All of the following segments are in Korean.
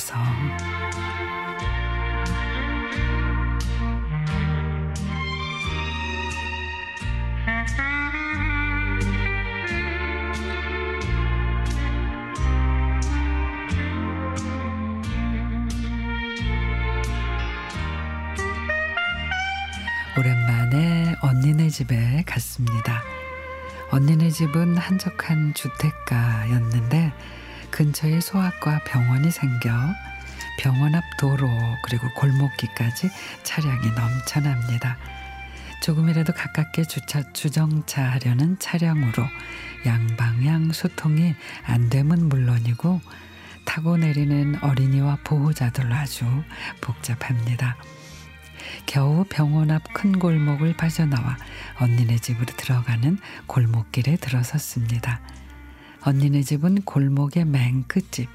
집에서 오랜만에 언니네 집에 갔습니다. 언니네 집은 한적한 주택가였는데 근처에 소아과 병원이 생겨 병원 앞 도로 그리고 골목길까지 차량이 넘쳐납니다. 조금이라도 가깝게 주차 주정차하려는 차량으로 양방향 소통이 안 되면 물론이고 타고 내리는 어린이와 보호자들로 아주 복잡합니다. 겨우 병원 앞 큰 골목을 빠져나와 언니네 집으로 들어가는 골목길에 들어섰습니다. 언니네 집은 골목의 맨 끝집.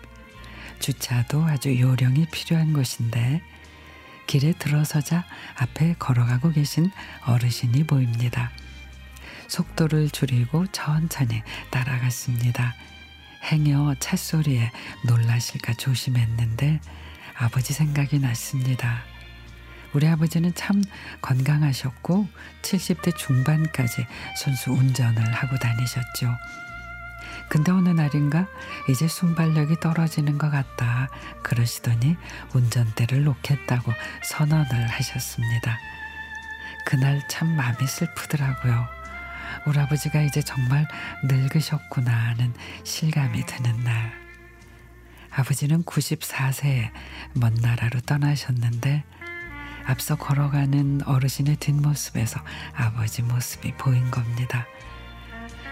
주차도 아주 요령이 필요한 곳인데 길에 들어서자 앞에 걸어가고 계신 어르신이 보입니다. 속도를 줄이고 천천히 따라갔습니다. 행여 찻소리에 놀라실까 조심했는데 아버지 생각이 났습니다. 우리 아버지는 참 건강하셨고 70대 중반까지 손수 운전을 하고 다니셨죠. 근데 어느 날인가 이제 순발력이 떨어지는 것 같다 그러시더니 운전대를 놓겠다고 선언을 하셨습니다. 그날 참 마음이 슬프더라고요. 우리 아버지가 이제 정말 늙으셨구나 하는 실감이 드는 날. 아버지는 94세에 먼 나라로 떠나셨는데 앞서 걸어가는 어르신의 뒷모습에서 아버지 모습이 보인 겁니다.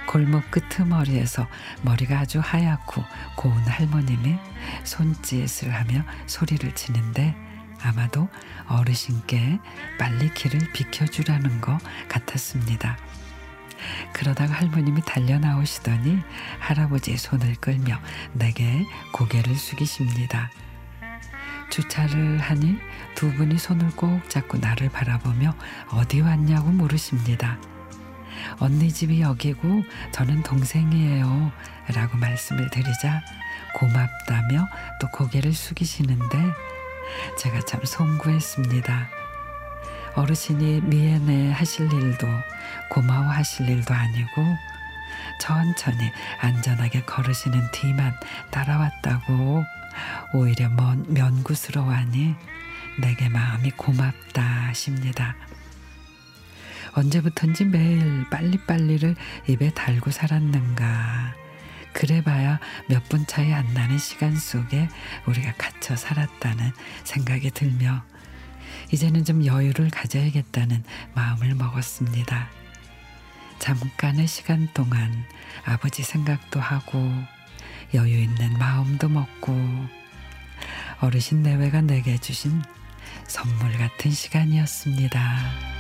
골목 끄트머리에서 머리가 아주 하얗고 고운 할머님이 손짓을 하며 소리를 치는데 아마도 어르신께 빨리 길을 비켜주라는 것 같았습니다. 그러다가 할머님이 달려 나오시더니 할아버지의 손을 끌며 내게 고개를 숙이십니다. 주차를 하니 두 분이 손을 꼭 잡고 나를 바라보며 어디 왔냐고 물으십니다. 언니 집이 여기고 저는 동생이에요. 라고 말씀을 드리자 고맙다며 또 고개를 숙이시는데 제가 참 송구했습니다. 어르신이 미안해 하실 일도 고마워 하실 일도 아니고 천천히 안전하게 걸으시는 뒤만 따라왔다고 오히려 먼 면구스러워하니 내게 마음이 고맙다 하십니다. 언제부턴지 매일 빨리빨리를 입에 달고 살았는가. 그래봐야 몇 분 차이 안 나는 시간 속에 우리가 갇혀 살았다는 생각이 들며 이제는 좀 여유를 가져야겠다는 마음을 먹었습니다. 잠깐의 시간 동안 아버지 생각도 하고 여유 있는 마음도 먹고 어르신 내외가 내게 주신 선물 같은 시간이었습니다.